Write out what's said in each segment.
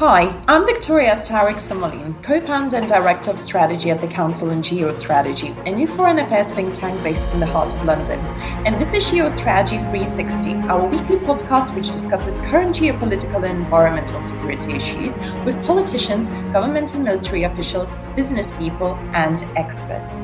Hi, I'm Viktorija Starych-Samuolienė, co-founder and director of strategy at the Council on Geostrategy, a new foreign affairs think tank based in the heart of London. And this is Geostrategy 360, our weekly podcast which discusses current geopolitical and environmental security issues with politicians, government and military officials, business people, and experts.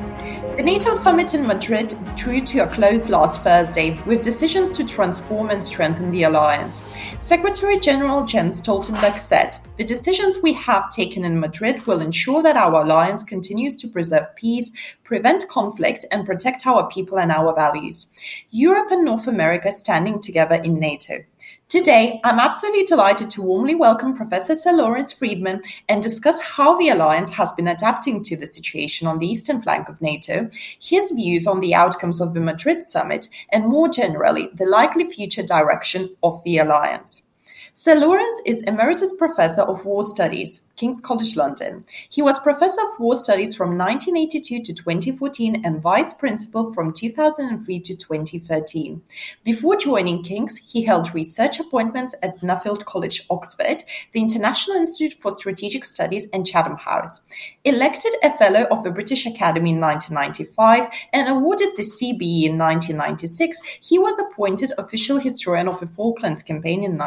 The NATO summit in Madrid drew to a close last Thursday with decisions to transform and strengthen the alliance. Secretary General Jens Stoltenberg said, The decisions we have taken in Madrid will ensure that our alliance continues to preserve peace, prevent conflict, and protect our people and our values. Europe and North America standing together in NATO. Today, I'm absolutely delighted to warmly welcome Professor Sir Lawrence Freedman and discuss how the alliance has been adapting to the situation on the eastern flank of NATO, his views on the outcomes of the Madrid summit, and more generally, the likely future direction of the alliance. Sir Lawrence is Emeritus Professor of War Studies, King's College London. He was Professor of War Studies from 1982 to 2014 and Vice Principal from 2003 to 2013. Before joining King's, he held research appointments at Nuffield College, Oxford, the International Institute for Strategic Studies, and Chatham House. Elected a Fellow of the British Academy in 1995 and awarded the CBE in 1996, he was appointed Official Historian of the Falklands Campaign in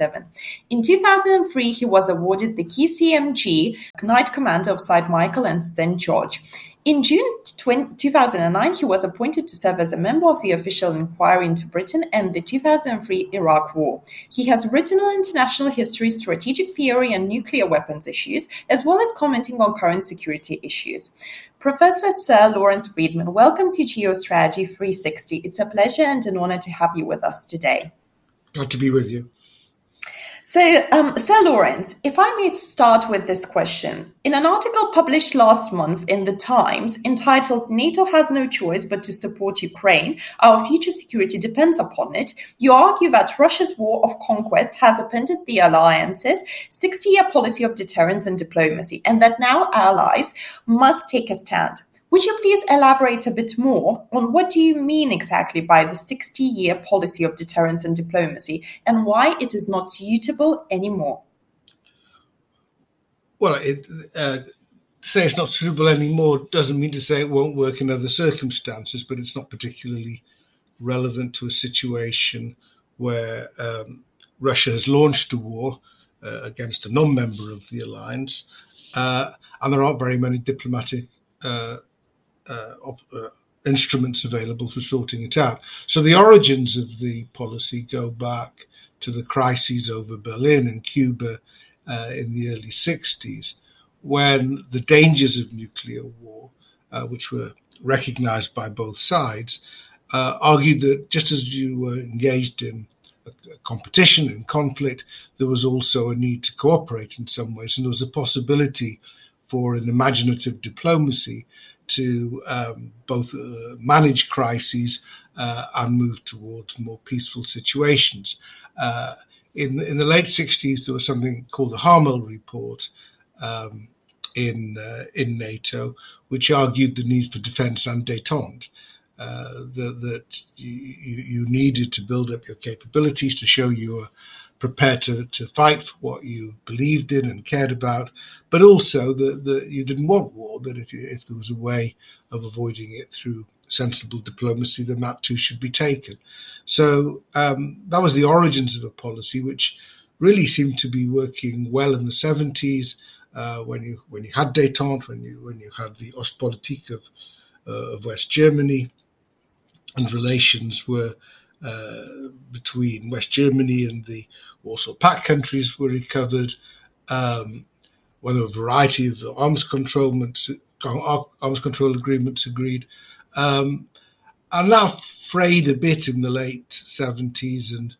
1997. In 2003, he was awarded the KCMG Knight Commander of St. Michael and St. George. In June 2009, he was appointed to serve as a member of the Official Inquiry into Britain and the 2003 Iraq War. He has written on international history, strategic theory, and nuclear weapons issues, as well as commenting on current security issues. Professor Sir Lawrence Freedman, welcome to GeoStrategy 360. It's a pleasure and an honor to have you with us today. Glad to be with you. So, um, Sir Lawrence, if I may start with this question. In an article published last month in The Times entitled NATO Has No Choice But to Support Ukraine, Our Future Security Depends Upon It, you argue that Russia's war of conquest has appended the alliance's 60 year policy of deterrence and diplomacy, and that now allies must take a stand. Would you please elaborate a bit more on what do you mean exactly by the 60-year policy of deterrence and diplomacy and why it is not suitable anymore? Well, it, uh, to say it's not suitable anymore doesn't mean to say it won't work in other circumstances, but it's not particularly relevant to a situation where um, Russia has launched a war uh, against a non-member of the alliance, uh, and there aren't very many diplomatic uh, uh, uh, instruments available for sorting it out. So the origins of the policy go back to the crises over Berlin and Cuba uh, in the early 60s, when the dangers of nuclear war, uh, which were recognized by both sides, uh, argued that just as you were engaged in competition and conflict, there was also a need to cooperate in some ways, and there was a possibility for an imaginative diplomacy to um, both uh, manage crises uh, and move towards more peaceful situations. Uh, in, in the late 60s, there was something called the Harmel Report um, in, uh, in NATO, which argued the need for defense and detente. Uh, that, that you, you needed to build up your capabilities to show you were prepared to, to fight for what you believed in and cared about, but also that, that you didn't want war, that if, you, if there was a way of avoiding it through sensible diplomacy, then that too should be taken. So um, that was the origins of a policy which really seemed to be working well in the 70s uh, when you when you had détente, when you when you had the Ostpolitik of uh, of West Germany, and relations were uh, between West Germany and the Warsaw Pact countries were recovered. Um, whether a variety of arms control arms control agreements agreed, um, and that frayed a bit in the late 70s and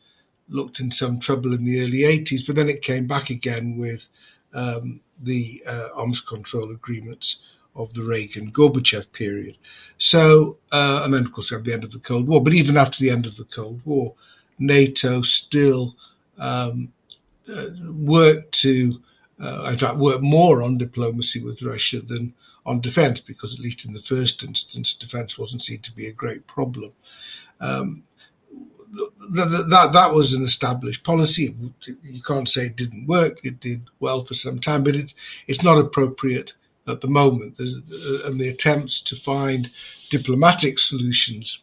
looked in some trouble in the early 80s, but then it came back again with um, the uh, arms control agreements of the Reagan Gorbachev period. So, uh, and then of course at the end of the Cold War. But even after the end of the Cold War, NATO still um, uh, worked to, uh, in fact, work more on diplomacy with Russia than on defence, because at least in the first instance, defence wasn't seen to be a great problem. Um, that that was an established policy. You can't say it didn't work. It did well for some time, but it's it's not appropriate at the moment. Uh, and the attempts to find diplomatic solutions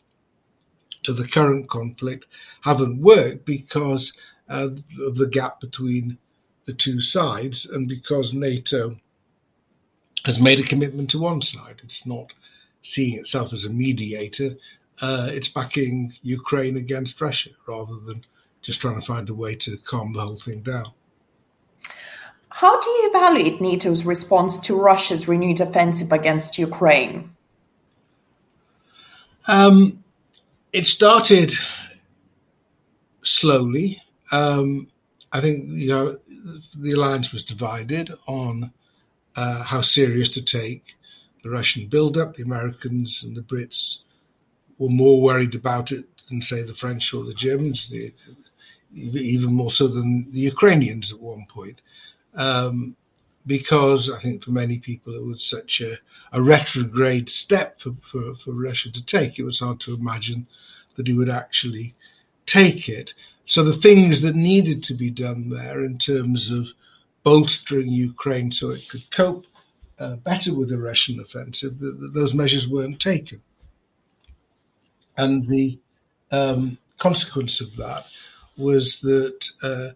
to the current conflict haven't worked because uh, of the gap between the two sides and because NATO has made a commitment to one side. It's not seeing itself as a mediator. Uh, it's backing Ukraine against Russia rather than just trying to find a way to calm the whole thing down. How do you evaluate NATO's response to Russia's renewed offensive against Ukraine? Um, it started slowly. Um, I think you know the alliance was divided on uh, how serious to take the Russian build-up. The Americans and the Brits were more worried about it than, say, the French or the Germans. The, even more so than the Ukrainians at one point, um, because I think for many people it was such a, a retrograde step for, for, for Russia to take. It was hard to imagine that he would actually take it. So the things that needed to be done there in terms of bolstering Ukraine so it could cope uh, better with the Russian offensive, the, the, those measures weren't taken. And the um, consequence of that was that uh,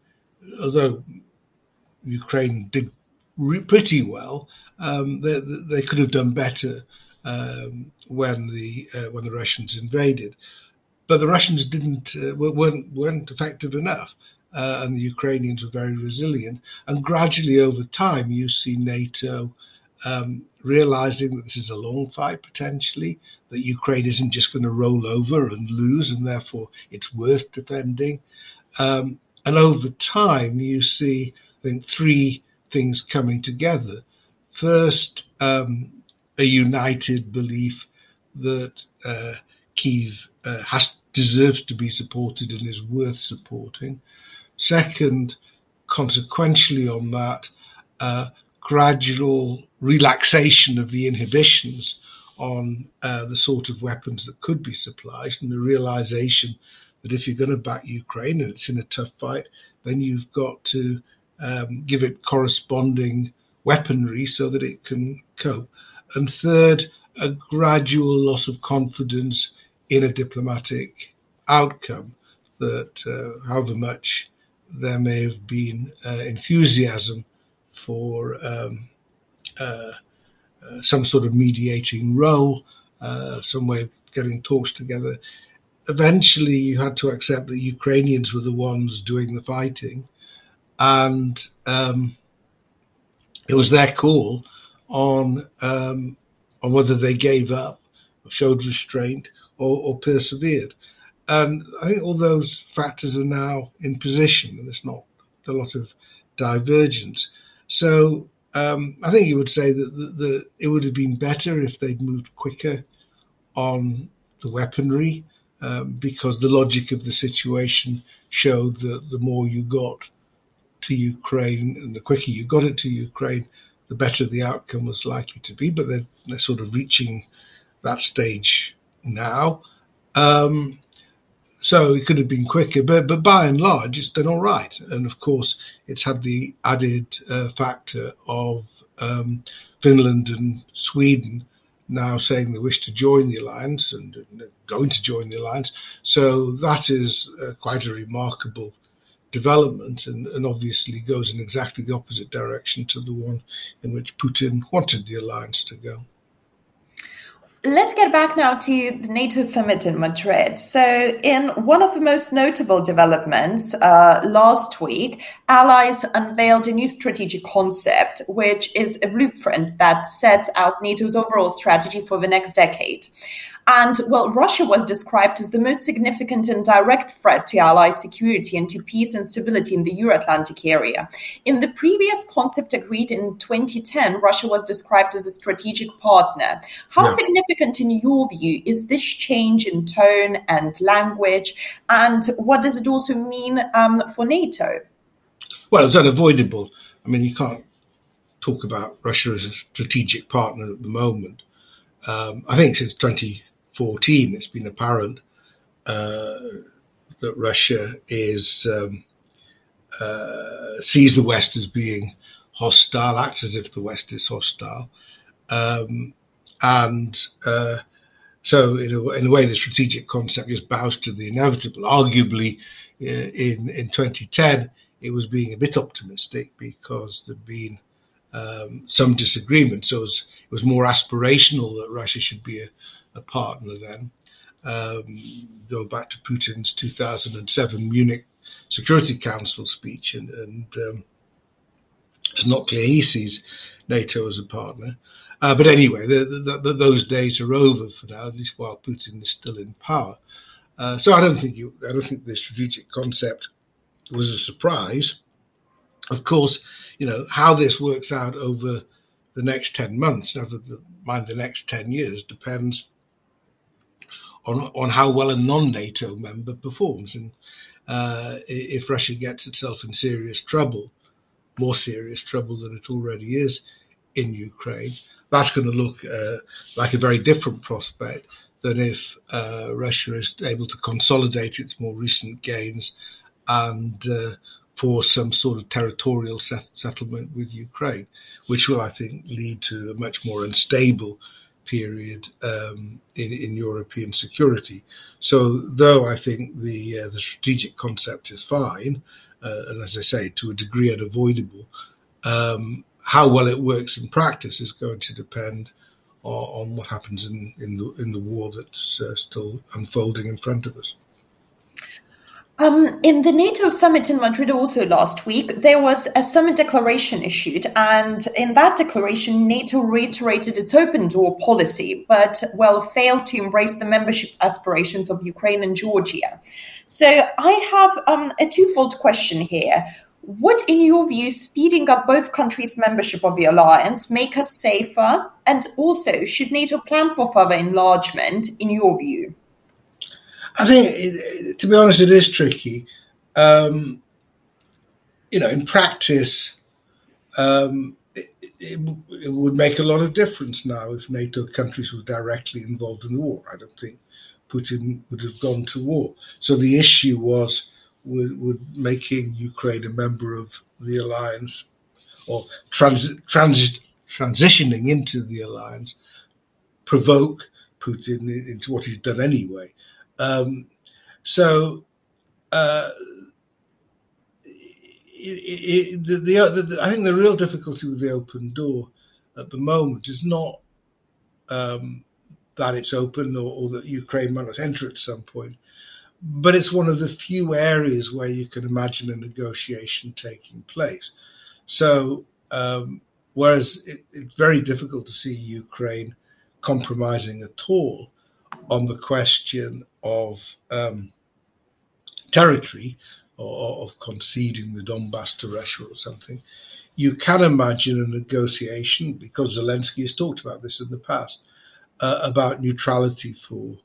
although Ukraine did re- pretty well, um, they, they, could have done better um, when the uh, when the Russians invaded but the Russians didn't uh, weren't weren't effective enough, uh, and the Ukrainians were very resilient. And gradually, over time, you see NATO um, realizing that this is a long fight potentially, that Ukraine isn't just going to roll over and lose, and therefore it's worth defending. Um, and over time, you see, I think, three things coming together. First, um, a united belief that uh, Kiev uh, has deserves to be supported and is worth supporting. Second, consequentially on that, uh, gradual relaxation of the inhibitions on uh, the sort of weapons that could be supplied, and the realization that if you're going to back Ukraine and it's in a tough fight, then you've got to um, give it corresponding weaponry so that it can cope. And third, a gradual loss of confidence in a diplomatic outcome that uh, however much there may have been uh, enthusiasm for um, uh, uh some sort of mediating role, uh, some way of getting talks together. Eventually, you had to accept that Ukrainians were the ones doing the fighting, and um, it was their call on um, on whether they gave up, showed restraint, or, or persevered. And I think all those factors are now in position, and there's not a lot of divergence. So um, I think you would say that the, the, it would have been better if they'd moved quicker on the weaponry, um, because the logic of the situation showed that the more you got to Ukraine and the quicker you got it to Ukraine, the better the outcome was likely to be. But they're, they're sort of reaching that stage now. Um, so it could have been quicker, but but by and large, it's done all right. And of course, it's had the added uh, factor of um, Finland and Sweden now saying they wish to join the alliance and going to join the alliance. So that is uh, quite a remarkable development, and, and obviously goes in exactly the opposite direction to the one in which Putin wanted the alliance to go. Let's get back now to the NATO summit in Madrid. So, in one of the most notable developments uh, last week, allies unveiled a new strategic concept, which is a blueprint that sets out NATO's overall strategy for the next decade. And well, Russia was described as the most significant and direct threat to Allied security and to peace and stability in the Euro Atlantic area. In the previous concept agreed in 2010, Russia was described as a strategic partner. How yeah. significant, in your view, is this change in tone and language? And what does it also mean um, for NATO? Well, it's unavoidable. I mean, you can't talk about Russia as a strategic partner at the moment. Um, I think since 20 14, it's been apparent uh, that Russia is um, uh, sees the West as being hostile, acts as if the West is hostile, um, and uh, so in a, in a, way, the strategic concept just bows to the inevitable. Arguably, uh, in in 2010, it was being a bit optimistic because there'd been um, some disagreement. So it was, it was, more aspirational that Russia should be a, a partner then. Um, go back to Putin's 2007 Munich Security Council speech, and, and um, it's not clear he sees NATO as a partner. Uh, but anyway, the, the, the, those days are over for now, at least while Putin is still in power. Uh, so I don't think you, I don't think the strategic concept was a surprise. Of course, you know how this works out over the next ten months, never mind the next ten years, depends on on how well a non-NATO member performs. And uh, if Russia gets itself in serious trouble, more serious trouble than it already is in Ukraine, that's going to look uh, like a very different prospect than if uh, Russia is able to consolidate its more recent gains and uh, for some sort of territorial set- settlement with Ukraine, which will, I think, lead to a much more unstable period um, in, in European security. So, though I think the uh, the strategic concept is fine, uh, and as I say, to a degree unavoidable, um, how well it works in practice is going to depend on, on what happens in, in the in the war that's uh, still unfolding in front of us. Um, in the NATO summit in Madrid also last week, there was a summit declaration issued, and in that declaration, NATO reiterated its open door policy, but well failed to embrace the membership aspirations of Ukraine and Georgia. So I have um, a twofold question here. Would, in your view, speeding up both countries' membership of the alliance make us safer? And also, should NATO plan for further enlargement, in your view? I think, it, to be honest, it is tricky. Um, you know, in practice, um, it, it, it, would make a lot of difference now if NATO countries were directly involved in the war. I don't think Putin would have gone to war. So the issue was would, would making Ukraine a member of the alliance or transi- transi- transitioning into the alliance provoke Putin into what he's done anyway, um, so uh, it, it, the, the, the, I think the real difficulty with the open door at the moment is not um, that it's open or, or, that Ukraine might not enter at some point, but it's one of the few areas where you can imagine a negotiation taking place. So, um, whereas it, it's very difficult to see Ukraine compromising at all on the question of um, territory or of conceding the Donbass to Russia or something, you can imagine a negotiation because Zelensky has talked about this in the past uh, about neutrality for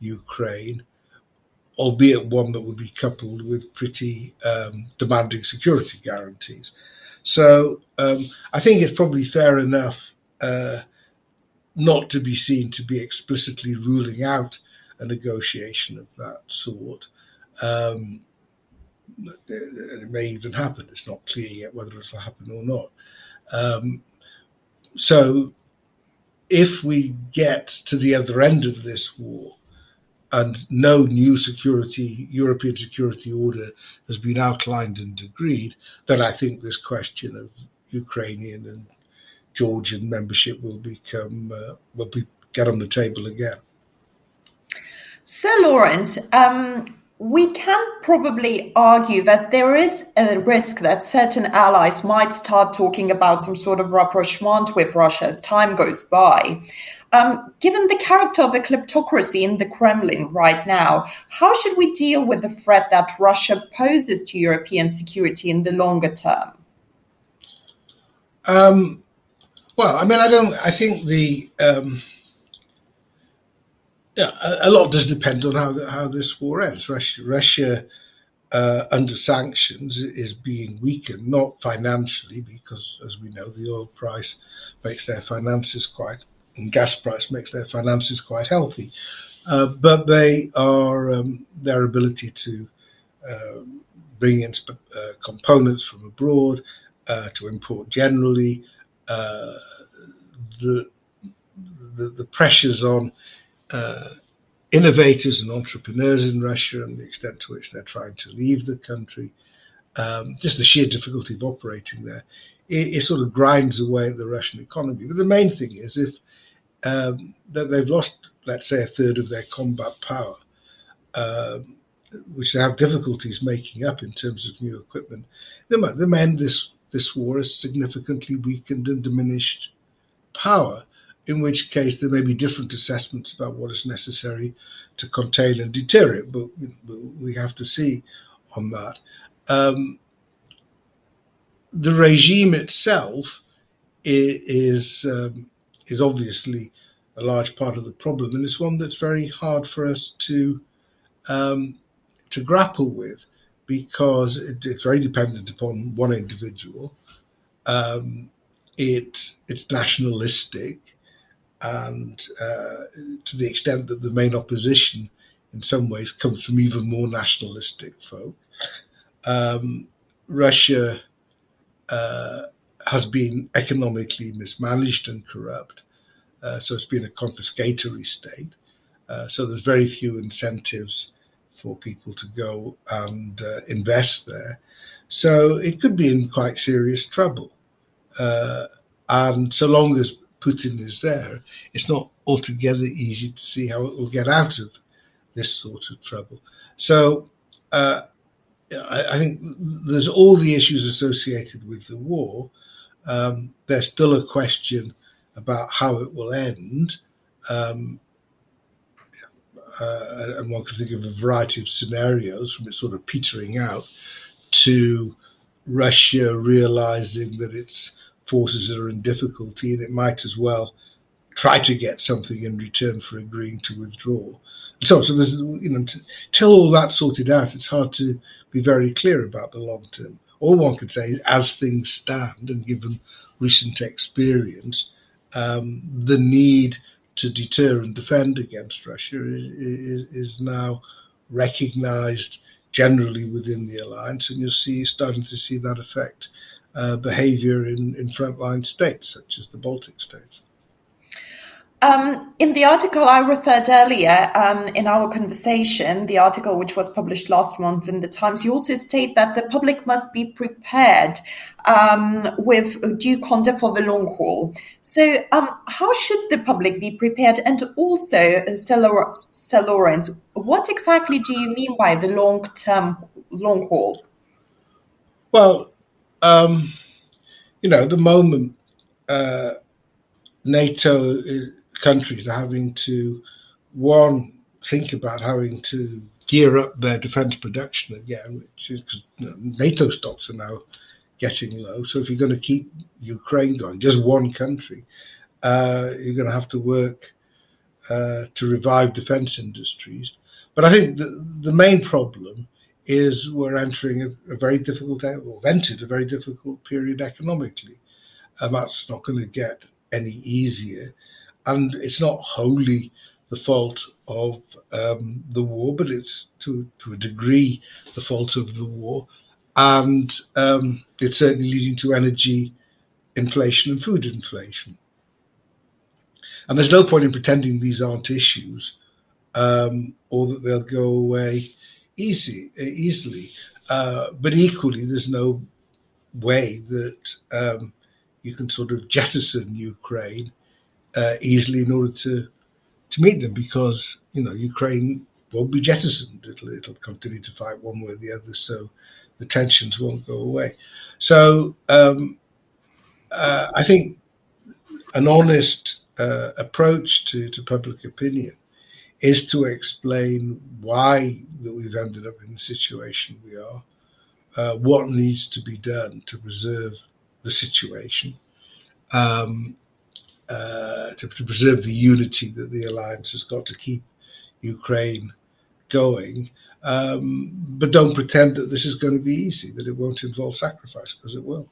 Ukraine, albeit one that would be coupled with pretty um, demanding security guarantees. So um, I think it's probably fair enough uh, not to be seen to be explicitly ruling out a negotiation of that sort. Um, it may even happen. It's not clear yet whether it'll happen or not. Um, so, if we get to the other end of this war and no new security European security order has been outlined and agreed, then I think this question of Ukrainian and Georgian membership will become uh, will be get on the table again. Sir Lawrence, um, we can probably argue that there is a risk that certain allies might start talking about some sort of rapprochement with Russia as time goes by. Um, given the character of a kleptocracy in the Kremlin right now, how should we deal with the threat that Russia poses to European security in the longer term? Um, well, I mean, I don't. I think the um, yeah, a, a, lot does depend on how how this war ends. Russia, Russia uh, under sanctions is being weakened, not financially, because as we know, the oil price makes their finances quite, and gas price makes their finances quite healthy, uh, but they are um, their ability to uh, bring in uh, components from abroad, uh, to import generally, uh, the, the, the pressures on innovators and entrepreneurs in Russia and the extent to which they're trying to leave the country, um, just the sheer difficulty of operating there, it, it, sort of grinds away at the Russian economy. But the main thing is if um, that they've lost, let's say, a third of their combat power, um, which they have difficulties making up in terms of new equipment, they might, they end this this war as significantly weakened and diminished power in which case there may be different assessments about what is necessary to contain and deter it, but we have to see on that. Um, the regime itself is um, is obviously a large part of the problem, and it's one that's very hard for us to um, to grapple with because it, it's very dependent upon one individual. Um, it it's nationalistic and uh, to the extent that the main opposition, in some ways, comes from even more nationalistic folk. Um, Russia uh, has been economically mismanaged and corrupt, uh, so it's been a confiscatory state. Uh, so there's very few incentives for people to go and uh, invest there. So it could be in quite serious trouble. Uh, and so long as Putin is there, it's not altogether easy to see how it will get out of this sort of trouble. So uh, I, I, think there's all the issues associated with the war. Um, there's still a question about how it will end. Um, uh, and one can think of a variety of scenarios from it sort of petering out to Russia realizing that it's forces that are in difficulty, and it might as well try to get something in return for agreeing to withdraw. So, so there's you know till all that sorted out, it's hard to be very clear about the long term. All one can say is, as things stand, and given recent experience, um, the need to deter and defend against Russia is, is, is now recognised generally within the alliance, and you'll see starting to see that effect uh, behavior in, in frontline states, such as the Baltic states. Um, in the article I referred earlier um, in our conversation, the article which was published last month in the Times, you also state that the public must be prepared um, with due conduct for the long haul. So, um, how should the public be prepared? And also, uh, Sir Lawrence, what exactly do you mean by the long term, long haul? Well, um, you know, the moment uh, NATO countries are having to one think about having to gear up their defence production again, which is because you know, NATO stocks are now getting low. So if you're going to keep Ukraine going, just one country, uh, you're going to have to work uh, to revive defence industries. But I think the, the main problem is we're entering a, a very difficult, entered a very difficult period economically. And that's not going to get any easier. And it's not wholly the fault of um, the war, but it's to, to a degree the fault of the war. And um, it's certainly leading to energy inflation and food inflation. And there's no point in pretending these aren't issues um, or that they'll go away easy, easily. Uh, but equally, there's no way that um, you can sort of jettison Ukraine uh, easily in order to to meet them because you know Ukraine won't be jettisoned. It'll it'll continue to fight one way or the other, so the tensions won't go away. So um, uh, I think an honest uh, approach to, to public opinion is to explain why that we've ended up in the situation we are, uh, what needs to be done to preserve the situation, um, uh, to, to, preserve the unity that the alliance has got to keep Ukraine going. Um, but don't pretend that this is going to be easy, that it won't involve sacrifice, because it will.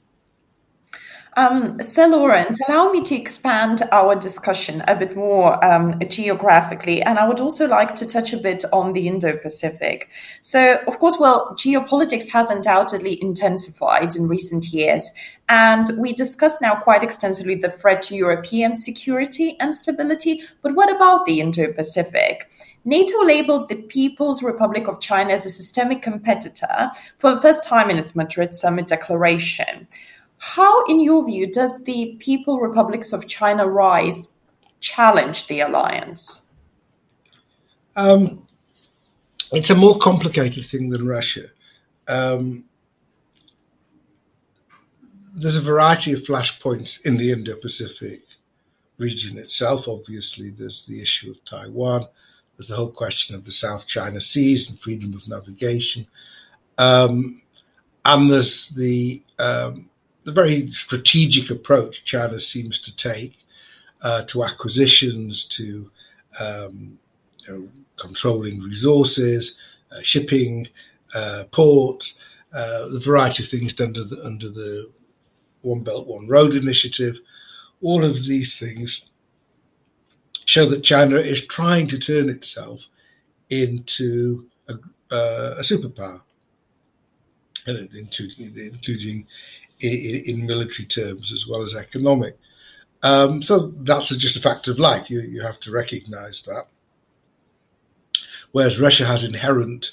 Um, so, Lawrence, allow me to expand our discussion a bit more um, geographically, and I would also like to touch a bit on the Indo Pacific. So, of course, well, geopolitics has undoubtedly intensified in recent years, and we discussed now quite extensively the threat to European security and stability. But what about the Indo Pacific? NATO labeled the People's Republic of China as a systemic competitor for the first time in its Madrid summit declaration. How, in your view, does the People Republics of China rise challenge the alliance? Um, it's a more complicated thing than Russia. Um, there's a variety of flashpoints in the Indo Pacific region itself. Obviously, there's the issue of Taiwan, there's the whole question of the South China Seas and freedom of navigation. Um, and there's the um, the very strategic approach China seems to take uh, to acquisitions, to um, you know, controlling resources, uh, shipping, uh, ports, uh, the variety of things under the, under the One Belt One Road initiative. All of these things show that China is trying to turn itself into a, uh, a superpower, including, including in, in military terms as well as economic. Um, so that's just a fact of life. You, you have to recognize that. Whereas Russia has inherent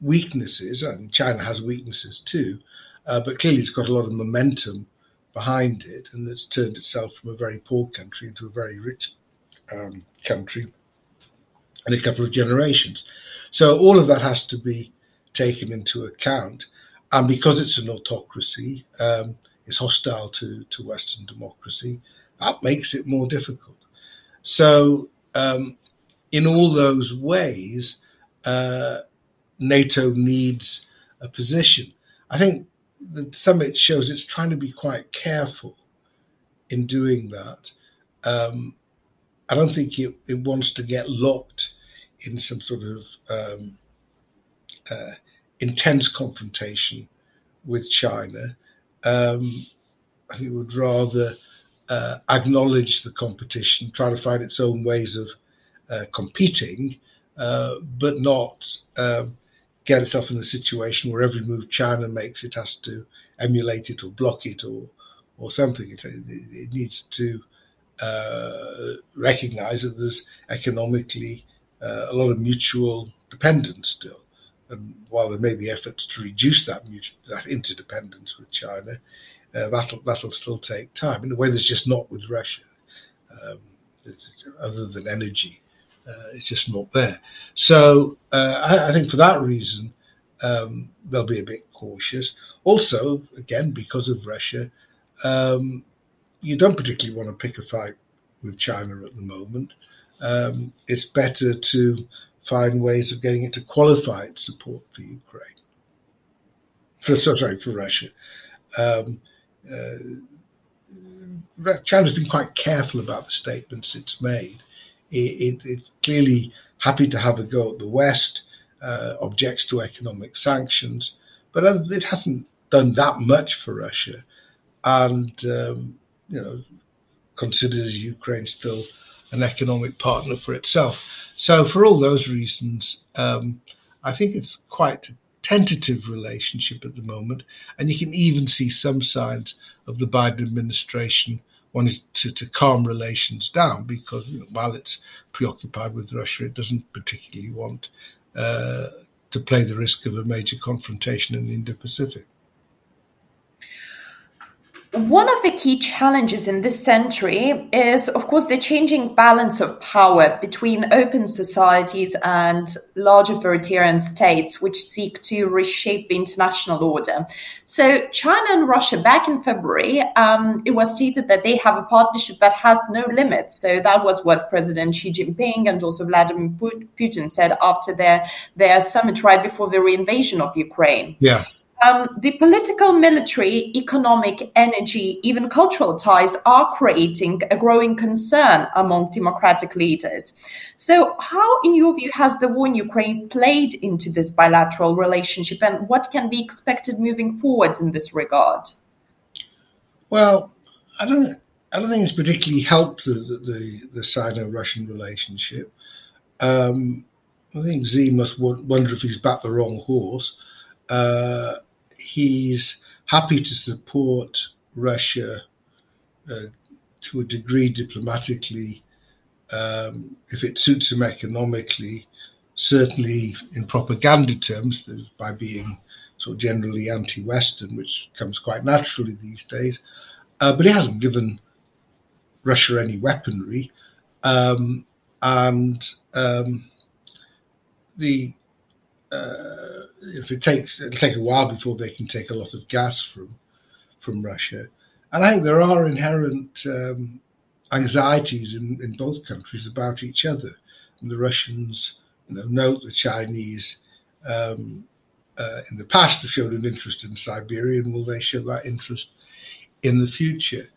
weaknesses, and China has weaknesses too, uh, but clearly it's got a lot of momentum behind it, and it's turned itself from a very poor country into a very rich um, country in a couple of generations. So all of that has to be taken into account and because it's an autocracy, um, it's hostile to, to Western democracy, that makes it more difficult. So, um, in all those ways, uh, NATO needs a position. I think the summit shows it's trying to be quite careful in doing that. Um, I don't think it, it, wants to get locked in some sort of um, uh, intense confrontation with China. Um, would rather uh, acknowledge the competition, try to find its own ways of uh, competing, uh, but not um, get itself in a situation where every move China makes, it has to emulate it or block it or or something. It, it needs to uh, recognize that there's economically uh, a lot of mutual dependence still. And while they made the efforts to reduce that that interdependence with China, uh, that'll that'll still take time in a way that's just not with Russia. Um, other than energy, uh, it's just not there. So uh, I, I, think for that reason, um, they'll be a bit cautious. Also, again, because of Russia, um, you don't particularly want to pick a fight with China at the moment. Um, it's better to find ways of getting it to qualify its support for Ukraine. For, sorry, for Russia. Um, uh, China's been quite careful about the statements it's made. It, it, it's clearly happy to have a go at the West, uh, objects to economic sanctions, but it hasn't done that much for Russia, and um, you know considers Ukraine still an economic partner for itself. So, for all those reasons, um, I think it's quite a tentative relationship at the moment. And you can even see some signs of the Biden administration wanting to, to calm relations down because you know, while it's preoccupied with Russia, it doesn't particularly want uh, to play the risk of a major confrontation in the Indo Pacific. One of the key challenges in this century is, of course, the changing balance of power between open societies and large authoritarian states which seek to reshape the international order. So, China and Russia, back in February, um, it was stated that they have a partnership that has no limits. So, that was what President Xi Jinping and also Vladimir Putin said after their, their summit right before the reinvasion of Ukraine. Yeah. Um, the political, military, economic, energy, even cultural ties are creating a growing concern among democratic leaders. So, how, in your view, has the war in Ukraine played into this bilateral relationship, and what can be expected moving forwards in this regard? Well, I don't. I don't think it's particularly helped the the, the Sino-Russian relationship. Um, I think Xi must wonder if he's backed the wrong horse. Uh, he's happy to support Russia uh, to a degree diplomatically um, if it suits him economically, certainly in propaganda terms, by being sort of generally anti Western, which comes quite naturally these days. Uh, but he hasn't given Russia any weaponry. Um, and um, the uh, if it takes it'll take a while before they can take a lot of gas from from Russia. And I think there are inherent um, anxieties in, in both countries about each other. And the Russians you know, note the Chinese um, uh, in the past have shown an interest in Siberia, and will they show that interest in the future?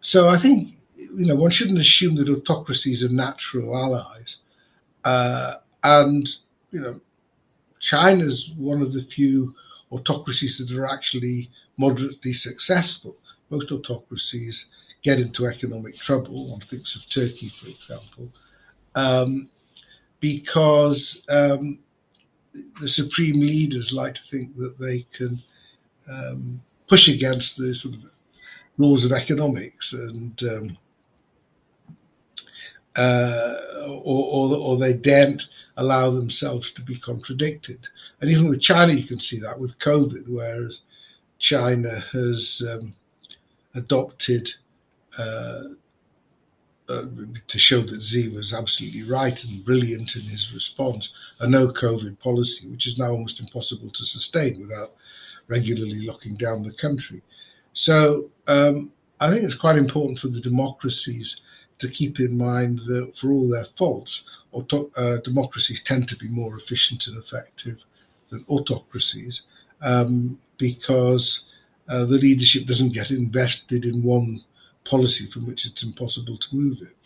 So I think you know one shouldn't assume that autocracies are natural allies, uh, and you know China's one of the few autocracies that are actually moderately successful. Most autocracies get into economic trouble. One thinks of Turkey, for example, um, because um, the supreme leaders like to think that they can um, push against the sort of laws of economics and um, uh, or, or, or, they daren't allow themselves to be contradicted. And even with China, you can see that with COVID, whereas China has um, adopted uh, uh, to show that Xi was absolutely right and brilliant in his response, a no COVID policy, which is now almost impossible to sustain without regularly locking down the country. So um, I think it's quite important for the democracies to keep in mind that for all their faults, auto- uh, democracies tend to be more efficient and effective than autocracies um, because uh, the leadership doesn't get invested in one policy from which it's impossible to move it.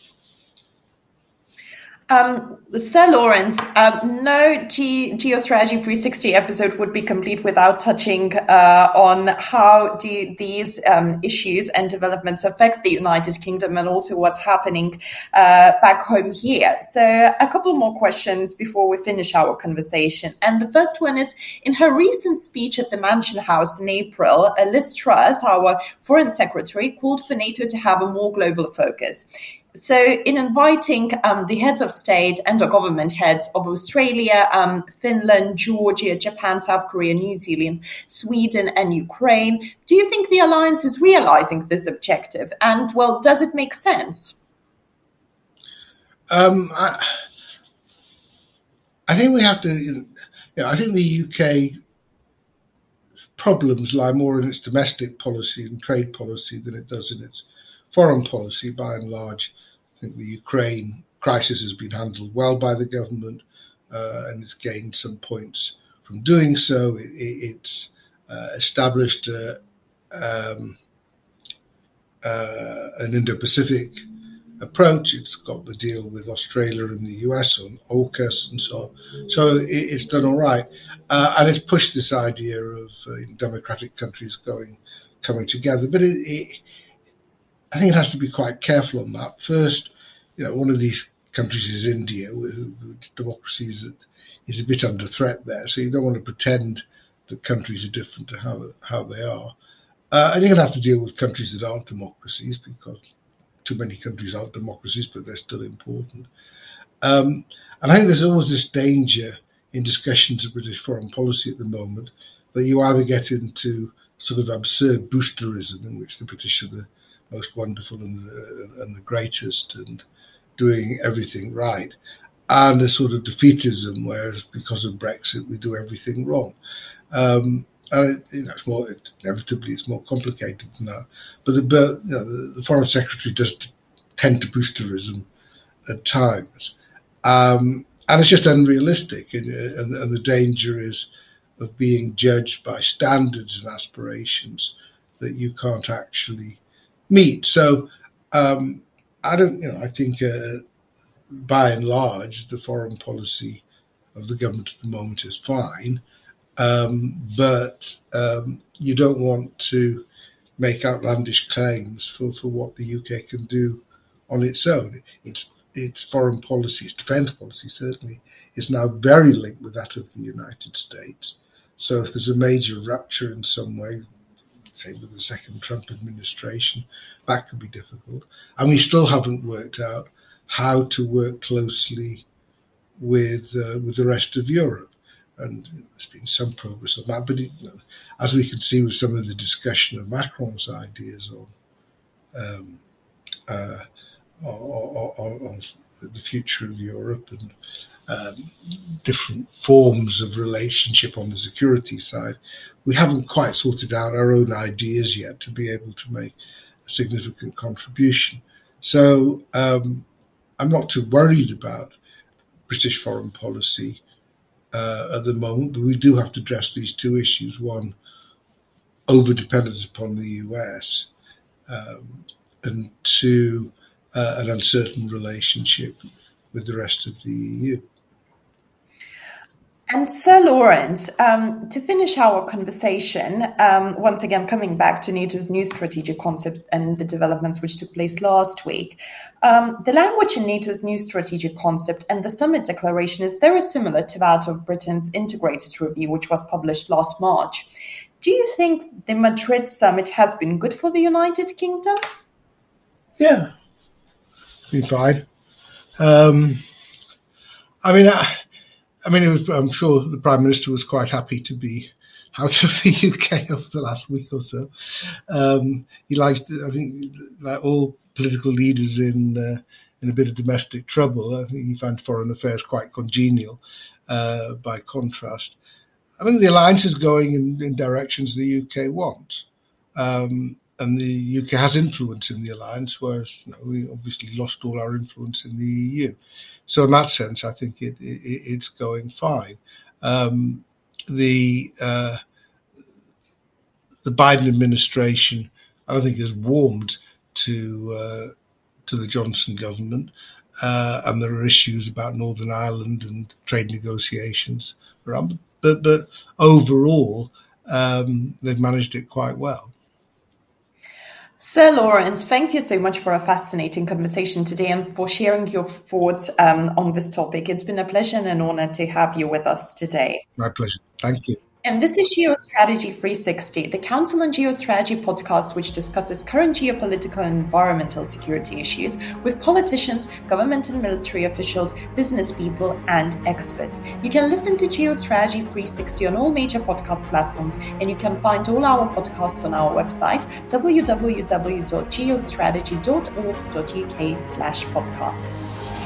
Um, Sir Lawrence, um, no G- Geostrategy 360 episode would be complete without touching uh, on how do these um, issues and developments affect the United Kingdom and also what's happening uh, back home here. So, a couple more questions before we finish our conversation. And the first one is In her recent speech at the Mansion House in April, Liz Truss, our Foreign Secretary, called for NATO to have a more global focus. So, in inviting um, the heads of state and the government heads of Australia, um, Finland, Georgia, Japan, South Korea, New Zealand, Sweden, and Ukraine, do you think the alliance is realizing this objective? And, well, does it make sense? Um, I, I, think we have to, you know, I think the UK problems lie more in its domestic policy and trade policy than it does in its foreign policy by and large think the Ukraine crisis has been handled well by the government uh, and it's gained some points from doing so. It, it, it's uh, established uh, um, uh, an Indo Pacific approach. It's got the deal with Australia and the US on AUKUS and so on. So it, it's done all right. Uh, and it's pushed this idea of democratic countries going coming together. But it, I think it has to be quite careful on that. First, you know, one of these countries is India, democracy is, is a bit under threat there. So you don't want to pretend that countries are different to how how they are. Uh, and you're going to have to deal with countries that aren't democracies because too many countries aren't democracies, but they're still important. Um, and I think there's always this danger in discussions of British foreign policy at the moment that you either get into sort of absurd boosterism in which the British are the most wonderful and the, and the greatest and doing everything right, and a sort of defeatism, whereas because of Brexit we do everything wrong. Um, and it, you know, it's more it, inevitably it's more complicated than that. But the, you know, the, the foreign secretary does tend to boosterism at times, um, and it's just unrealistic. And, and, and the danger is of being judged by standards and aspirations that you can't actually meet. So um, I don't, you know, I think uh, by and large the foreign policy of the government at the moment is fine, um, but um, you don't want to make outlandish claims for, for what the UK can do on its own. Its its foreign policy, its defence policy certainly, is now very linked with that of the United States. So if there's a major rupture in some way, say with the second Trump administration, that could be difficult. And we still haven't worked out how to work closely with uh, with the rest of Europe. And there's been some progress on that, but it, as we can see with some of the discussion of Macron's ideas on um, uh, on, on, the future of Europe and um, different forms of relationship on the security side, we haven't quite sorted out our own ideas yet to be able to make a significant contribution. So um, I'm not too worried about British foreign policy uh, at the moment, but we do have to address these two issues. One, over dependence upon the US, um, and two, uh, an uncertain relationship with the rest of the EU. And Sir Lawrence, um, to finish our conversation, um, once again coming back to NATO's new strategic concept and the developments which took place last week, um, the language in NATO's new strategic concept and the summit declaration is very similar to that of Britain's integrated review, which was published last March. Do you think the Madrid summit has been good for the United Kingdom? Yeah, it's been fine. Um, I mean, I, I mean, was, I'm sure the Prime Minister was quite happy to be out of the UK over the last week or so. Um, he likes, I think, like all political leaders in uh, in a bit of domestic trouble, I think he found foreign affairs quite congenial. Uh, by contrast, I mean, the alliance is going in, in directions the UK wants. Um, and the UK has influence in the alliance, whereas you know, we obviously lost all our influence in the EU. So in that sense, I think it, it it's going fine. Um, the uh, the Biden administration, I don't think, has warmed to uh, to the Johnson government, uh, and there are issues about Northern Ireland and trade negotiations around. But but overall, um, they've managed it quite well. Sir Lawrence, thank you so much for a fascinating conversation today and for sharing your thoughts um, on this topic. It's been a pleasure and an honor to have you with us today. My pleasure. Thank you. And this is Geostrategy 360, the Council on Geostrategy podcast, which discusses current geopolitical and environmental security issues with politicians, government and military officials, business people, and experts. You can listen to Geostrategy 360 on all major podcast platforms, and you can find all our podcasts on our website, www.geostrategy.org.uk slash podcasts.